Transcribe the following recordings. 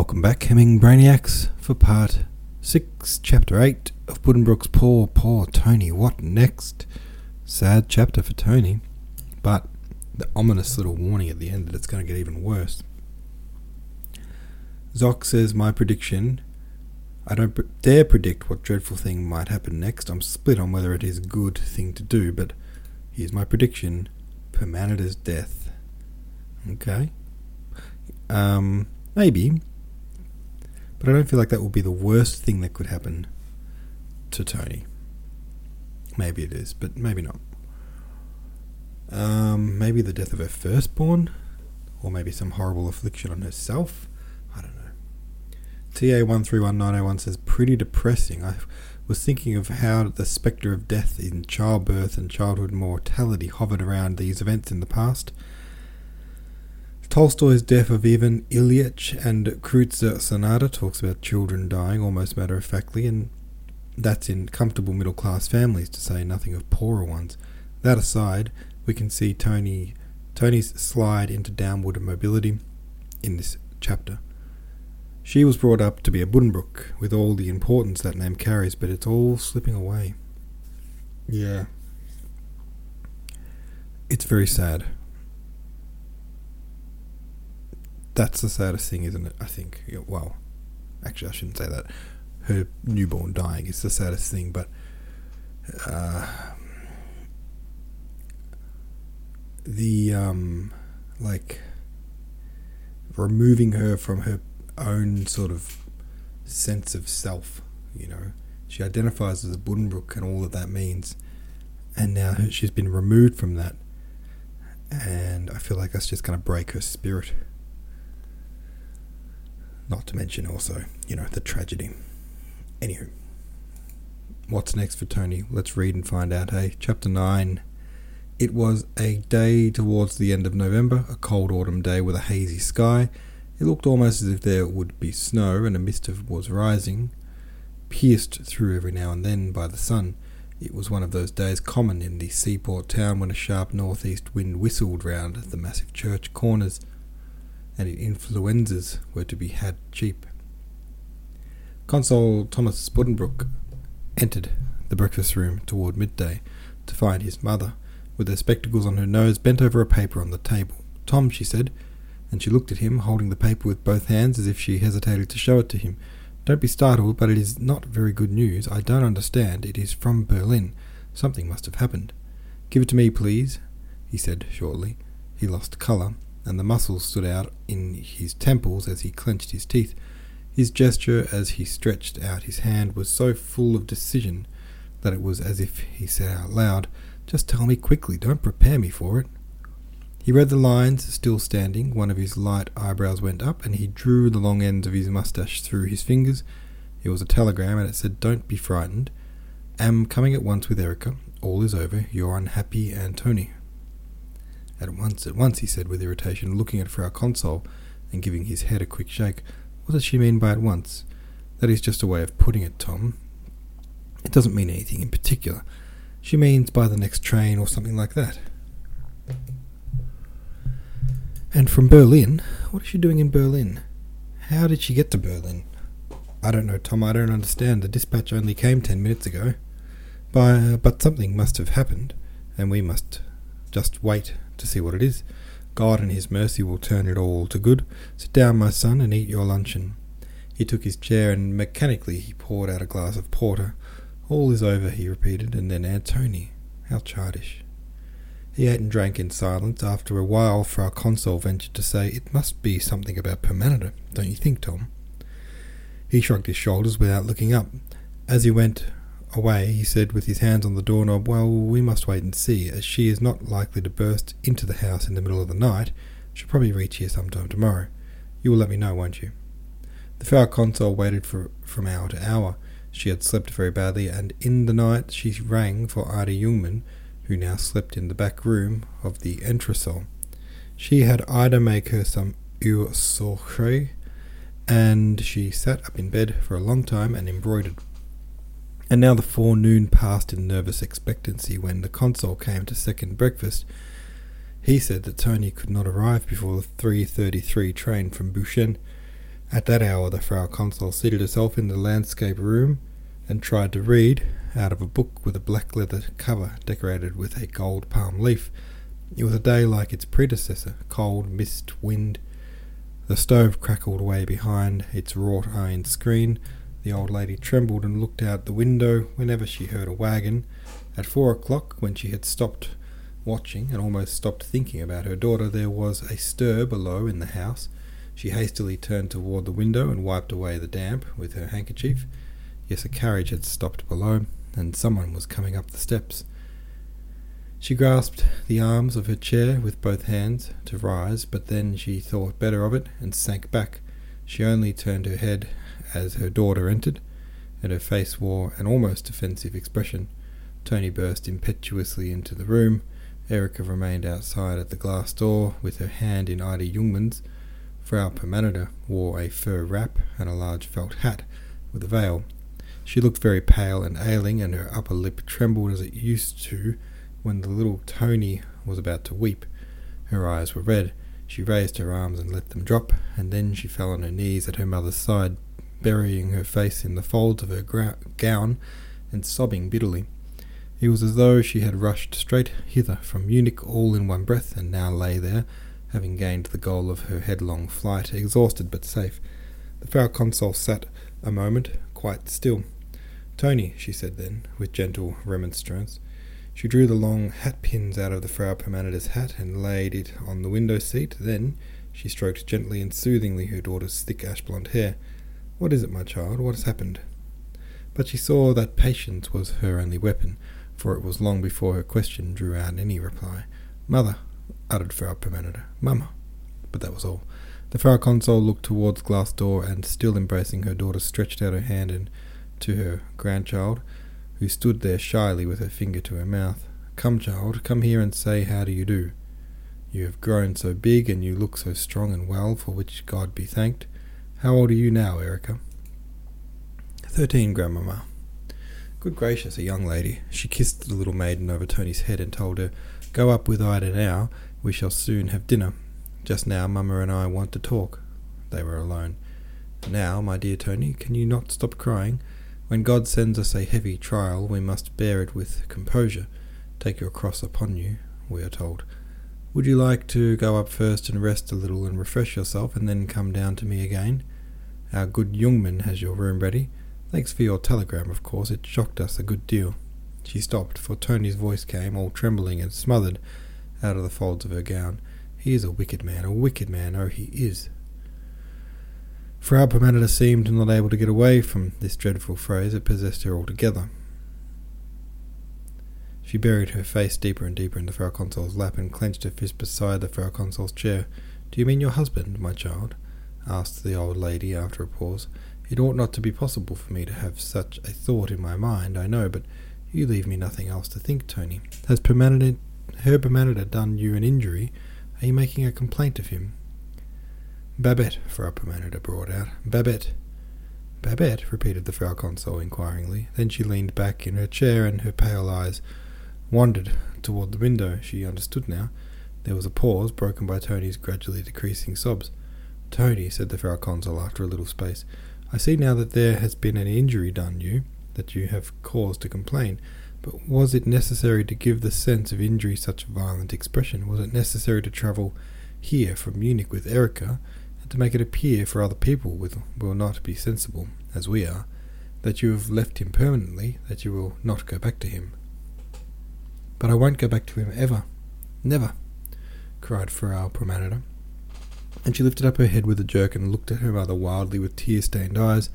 Welcome back, Hemming Brainiacs, for part 6, chapter 8 of Buddenbrooks Poor, Poor Tony. What next? Sad chapter for Tony, but the ominous little warning at the end that it's going to get even worse. Zoc says, My prediction. I don't dare predict what dreadful thing might happen next. I'm split on whether it is a good thing to do, but here's my prediction Permaneder's death. Okay. Um, maybe. But I don't feel like that will be the worst thing that could happen to Tony. Maybe it is, but maybe not. Um, maybe the death of her firstborn, or maybe some horrible affliction on herself. I don't know. TA one three one nine zero one says pretty depressing. I was thinking of how the spectre of death in childbirth and childhood mortality hovered around these events in the past. Tolstoy's Death of Ivan Ilyich and Kreutzer Sonata talks about children dying almost matter of factly, and that's in comfortable middle class families, to say nothing of poorer ones. That aside, we can see Tony Tony's slide into downward mobility in this chapter. She was brought up to be a Buddenbrook, with all the importance that name carries, but it's all slipping away. Yeah. It's very sad. That's the saddest thing, isn't it? I think. Well, actually, I shouldn't say that. Her newborn dying is the saddest thing, but uh, the um, like removing her from her own sort of sense of self. You know, she identifies as a Buddenbrook and all that that means, and now she's been removed from that, and I feel like that's just going to break her spirit. Not to mention also, you know, the tragedy. Anywho, what's next for Tony? Let's read and find out. Hey, chapter nine. It was a day towards the end of November, a cold autumn day with a hazy sky. It looked almost as if there would be snow, and a mist was rising, pierced through every now and then by the sun. It was one of those days common in the seaport town when a sharp northeast wind whistled round the massive church corners, and influenzas were to be had cheap. Consul Thomas Buddenbrook entered the breakfast room toward midday to find his mother with her spectacles on her nose, bent over a paper on the table. Tom, she said, and she looked at him, holding the paper with both hands as if she hesitated to show it to him. Don't be startled, but it is not very good news. I don't understand. It is from Berlin. Something must have happened. Give it to me, please, he said shortly. He lost colour, and the muscles stood out in his temples as he clenched his teeth. His gesture as he stretched out his hand was so full of decision that it was as if he said out loud, just tell me quickly, don't prepare me for it. He read the lines, still standing. One of his light eyebrows went up, and he drew the long ends of his moustache through his fingers. It was a telegram, and it said, Don't be frightened. Am coming at once with Erica. All is over. Your unhappy Antony. At once, at once, he said with irritation, looking at Frau Consul and giving his head a quick shake. What does she mean by at once? That is just a way of putting it, Tom. It doesn't mean anything in particular. She means by the next train or something like that. And from Berlin? What is she doing in Berlin? How did she get to Berlin? I don't know, Tom. I don't understand. The dispatch only came ten minutes ago. By, uh, but something must have happened, and we must just wait to see what it is. God in His mercy will turn it all to good. Sit down, my son, and eat your luncheon. He took his chair, and mechanically he poured out a glass of porter. All is over, he repeated, and then Antony. How childish. He ate and drank in silence. After a while, Frau Consul ventured to say, It must be something about Permaneder, don't you think, Tom? He shrugged his shoulders without looking up. As he went away, he said with his hands on the doorknob, Well, we must wait and see, as she is not likely to burst into the house in the middle of the night. She'll probably reach here sometime tomorrow. You will let me know, won't you? The Frau Consul waited for, from hour to hour. She had slept very badly, and in the night she rang for Ida Jungmann, who now slept in the back room of the entresol. She had Ida make her some eau sucrée, and she sat up in bed for a long time and embroidered. And now the forenoon passed in nervous expectancy when the consul came to second breakfast. He said that Tony could not arrive before the 3.33 train from Büchen, At that hour, the Frau Consul seated herself in the landscape room and tried to read out of a book with a black leather cover decorated with a gold palm leaf. It was a day like its predecessor cold, mist, wind. The stove crackled away behind its wrought iron screen. The old lady trembled and looked out the window whenever she heard a wagon. At four o'clock, when she had stopped watching and almost stopped thinking about her daughter, there was a stir below in the house. She hastily turned toward the window and wiped away the damp with her handkerchief. Yes, a carriage had stopped below, and someone was coming up the steps. She grasped the arms of her chair with both hands to rise, but then she thought better of it and sank back. She only turned her head as her daughter entered, and her face wore an almost offensive expression. Tony burst impetuously into the room. Erica remained outside at the glass door with her hand in Ida Jungmann's. Frau Permaneder wore a fur wrap and a large felt hat with a veil. She looked very pale and ailing, and her upper lip trembled as it used to when the little Tony was about to weep. Her eyes were red. She raised her arms and let them drop, and then she fell on her knees at her mother's side, burying her face in the folds of her gra- gown and sobbing bitterly. It was as though she had rushed straight hither from Munich all in one breath, and now lay there, having gained the goal of her headlong flight, exhausted but safe. The Frau Consul sat a moment quite still. Tony, she said then, with gentle remonstrance. She drew the long hat pins out of the Frau Permaneder's hat and laid it on the window seat. Then she stroked gently and soothingly her daughter's thick ash blonde hair. What is it, my child? What has happened? But she saw that patience was her only weapon, for it was long before her question drew out any reply. Mother, uttered Frau Permaneder. Mamma. But that was all. The Frau Consul looked towards glass door, and still embracing her daughter, stretched out her hand and to her grandchild, who stood there shyly with her finger to her mouth. Come, child, come here and say how do you do. You have grown so big, and you look so strong and well, for which God be thanked. How old are you now, Erica? Thirteen, grandmamma. Good gracious, a young lady. She kissed the little maiden over Tony's head and told her, Go up with Ida now. We shall soon have dinner. Just now, mamma and I want to talk. They were alone. Now, my dear Tony, can you not stop crying? When God sends us a heavy trial, we must bear it with composure. Take your cross upon you, we are told. Would you like to go up first and rest a little and refresh yourself, and then come down to me again? Our good Jungmann has your room ready. Thanks for your telegram, of course. It shocked us a good deal. She stopped, for Tony's voice came, all trembling and smothered, out of the folds of her gown. He is a wicked man, a wicked man, oh, he is. Frau Permaneder seemed not able to get away from this dreadful phrase. It possessed her altogether. She buried her face deeper and deeper in the Frau Consul's lap and clenched her fist beside the Frau Consul's chair. Do you mean your husband, my child? Asked the old lady after a pause. It ought not to be possible for me to have such a thought in my mind, I know, but you leave me nothing else to think, Tony. Has Permaneder, Herr Permaneder done you an injury? Are you making a complaint of him? Babette, Frau Permaneder brought out. Babette. Babette, repeated the Frau Consul inquiringly. Then she leaned back in her chair and her pale eyes wandered toward the window. She understood now. There was a pause, broken by Tony's gradually decreasing sobs. Tony, said the Frau Consul after a little space, I see now that there has been an injury done you, that you have cause to complain. But was it necessary to give the sense of injury such violent expression? Was it necessary to travel here from Munich with Erica and to make it appear for other people with, will not be sensible, as we are, that you have left him permanently, that you will not go back to him. But I won't go back to him ever, never, cried Frau Permaneder. And she lifted up her head with a jerk and looked at her mother wildly with tear stained eyes,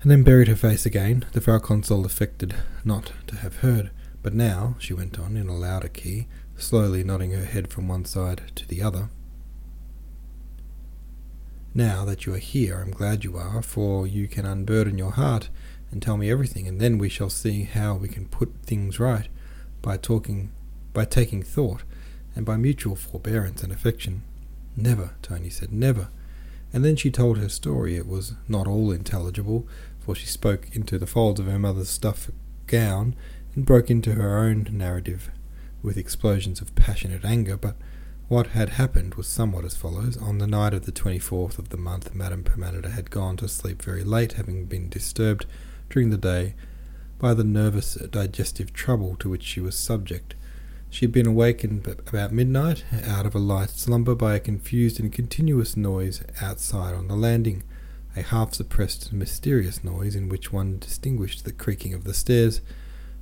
and then buried her face again. The Frau Consul affected not to have heard. But now, she went on in a louder key, slowly nodding her head from one side to the other, now that you are here, I'm glad you are, for you can unburden your heart and tell me everything, and then we shall see how we can put things right by talking, by taking thought, and by mutual forbearance and affection. Never, Tony said, never. And then she told her story. It was not all intelligible, for she spoke into the folds of her mother's stuff gown and broke into her own narrative with explosions of passionate anger, but What had happened was somewhat as follows. On the night of the 24th of the month, Madame Permaneder had gone to sleep very late, having been disturbed during the day by the nervous digestive trouble to which she was subject. She had been awakened about midnight out of a light slumber by a confused and continuous noise outside on the landing, a half suppressed and mysterious noise in which one distinguished the creaking of the stairs,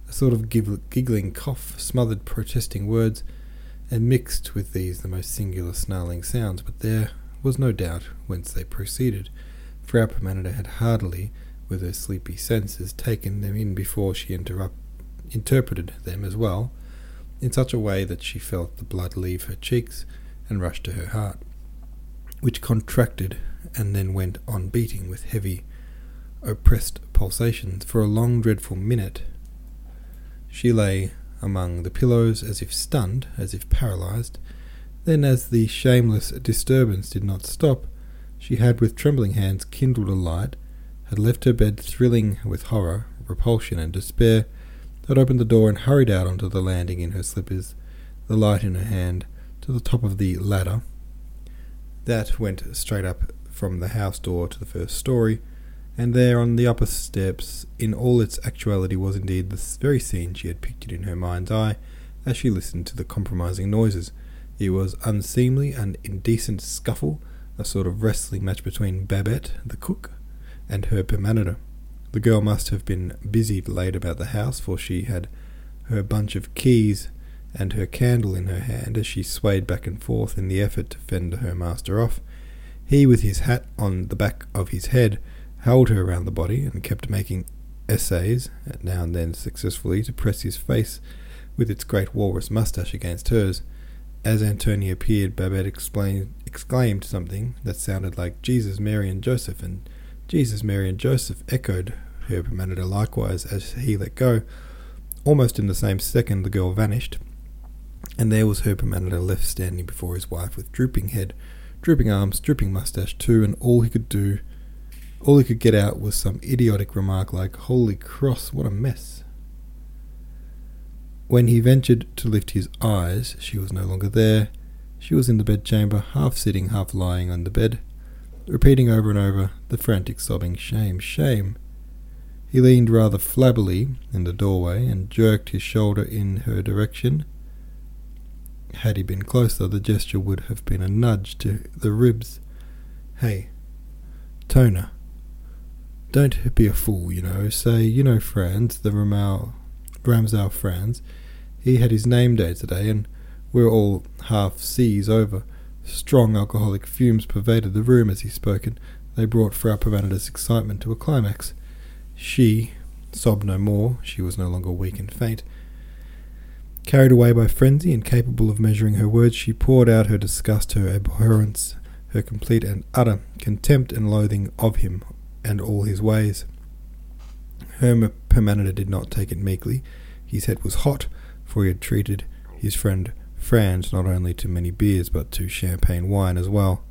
a sort of giggling cough, smothered protesting words, and mixed with these the most singular snarling sounds, but there was no doubt whence they proceeded. Frau Permaneder had hardly, with her sleepy senses, taken them in before she interrupt, interpreted them as well, in such a way that she felt the blood leave her cheeks and rush to her heart, which contracted and then went on beating with heavy, oppressed pulsations for a long, dreadful minute. She lay among the pillows as if stunned, as if paralyzed. Then, as the shameless disturbance did not stop, she had with trembling hands kindled a light, had left her bed thrilling with horror, repulsion, and despair, had opened the door and hurried out onto the landing in her slippers, the light in her hand, to the top of the ladder. That went straight up from the house door to the first story, and there on the upper steps, in all its actuality, was indeed the very scene she had pictured in her mind's eye as she listened to the compromising noises. It was unseemly and indecent scuffle, a sort of wrestling match between Babette, the cook, and Herr Permaneder. The girl must have been busied late about the house, for she had her bunch of keys and her candle in her hand as she swayed back and forth in the effort to fend her master off. He, with his hat on the back of his head, held her round the body and kept making essays, now and then successfully, to press his face with its great walrus moustache against hers. As Antonia appeared, Babette exclaimed something that sounded like Jesus, Mary, and Joseph, and Jesus, Mary, and Joseph echoed Herr Permaneder likewise as he let go. Almost in the same second, the girl vanished, and there was Herr Permaneder left standing before his wife with drooping head, drooping arms, drooping moustache too, and all he could do all he could get out was some idiotic remark like, Holy cross, what a mess. When he ventured to lift his eyes, she was no longer there. She was in the bedchamber, half sitting, half lying on the bed, repeating over and over the frantic sobbing, Shame, shame. He leaned rather flabbily in the doorway and jerked his shoulder in her direction. Had he been closer, the gesture would have been a nudge to the ribs. Hey, Toner. Don't be a fool, you know. Say, you know, Franz, the Ramal, Ramsau Franz. He had his name day today, and we're all half seas over. Strong alcoholic fumes pervaded the room as he spoke, and they brought Frau Permaneder's excitement to a climax. She sobbed no more. She was no longer weak and faint. Carried away by frenzy, incapable of measuring her words, she poured out her disgust, her abhorrence, her complete and utter contempt and loathing of him, and all his ways. Herr Permaneder did not take it meekly. His head was hot, for he had treated his friend Franz not only to many beers, but to champagne wine as well.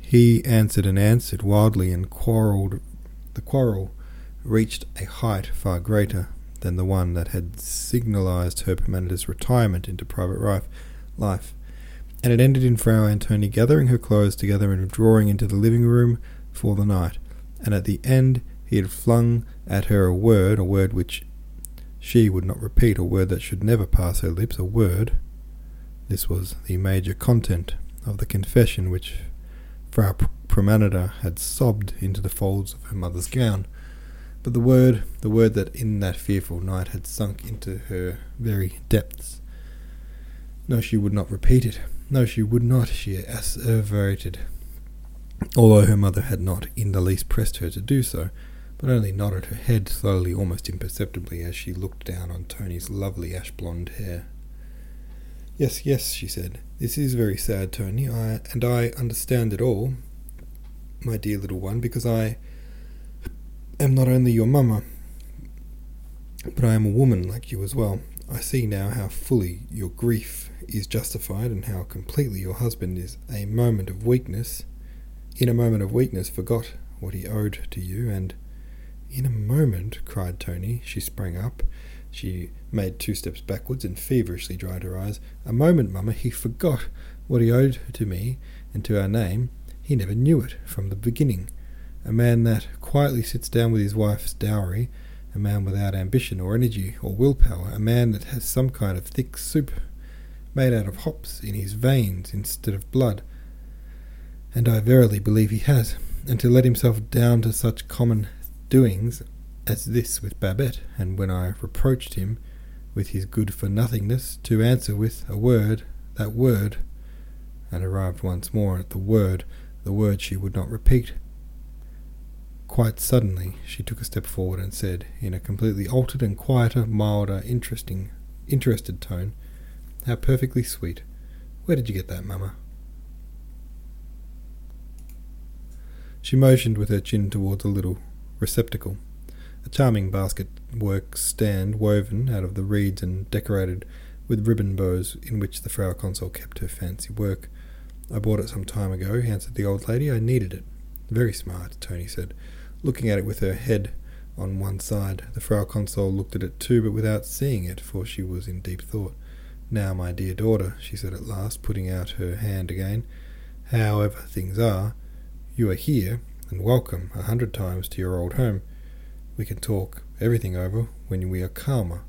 He answered and answered wildly, and quarrelled. The quarrel reached a height far greater than the one that had signalized Herr Permaneder's retirement into private life, and it ended in Frau Antonie gathering her clothes together and withdrawing into the living room for the night and at the end he had flung at her a word, a word which she would not repeat, a word that should never pass her lips, a word. This was the major content of the confession which Frau Permaneder had sobbed into the folds of her mother's gown. But the word, the word that in that fearful night had sunk into her very depths. No, she would not repeat it. No, she would not, she asseverated although her mother had not in the least pressed her to do so, but only nodded her head slowly, almost imperceptibly, as she looked down on Tony's lovely ash blonde hair. Yes, yes, she said. This is very sad, Tony, I, and I understand it all, my dear little one, because I am not only your mamma, but I am a woman like you as well. I see now how fully your grief is justified and how completely your husband is a moment of weakness in a moment of weakness, forgot what he owed to you, and in a moment, cried Tony. She sprang up. She made two steps backwards and feverishly dried her eyes. A moment, mamma, he forgot. What he owed to me and to our name, he never knew it from the beginning. A man that quietly sits down with his wife's dowry, a man without ambition or energy or willpower, a man that has some kind of thick soup made out of hops in his veins instead of blood. And I verily believe he has, and to let himself down to such common doings as this with Babette, and when I reproached him with his good for nothingness, to answer with a word, that word, and arrived once more at the word, the word she would not repeat. Quite suddenly, she took a step forward and said, in a completely altered and quieter, milder, interesting, interested tone, "How perfectly sweet! Where did you get that, Mamma?" She motioned with her chin towards a little receptacle, a charming basket work stand woven out of the reeds and decorated with ribbon bows in which the Frau Consul kept her fancy work. I bought it some time ago, answered the old lady. I needed it. Very smart, Tony said, looking at it with her head on one side. The Frau Consul looked at it too, but without seeing it, for she was in deep thought. Now, my dear daughter, she said at last, putting out her hand again, however things are, you are here, and welcome a hundred times to your old home. We can talk everything over when we are calmer.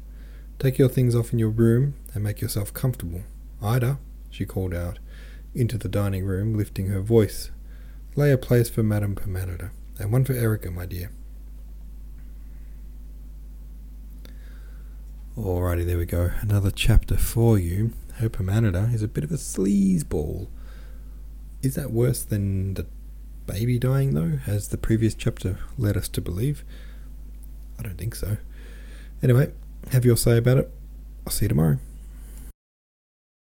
Take your things off in your room and make yourself comfortable. Ida, she called out, into the dining room, lifting her voice. Lay a place for Madame Permaneder, and one for Erica, my dear. Alrighty, there we go. Another chapter for you. Herr Permaneder is a bit of a sleazeball. Is that worse than the baby dying, though, as the previous chapter led us to believe? I don't think so. Anyway, have your say about it. I'll see you tomorrow.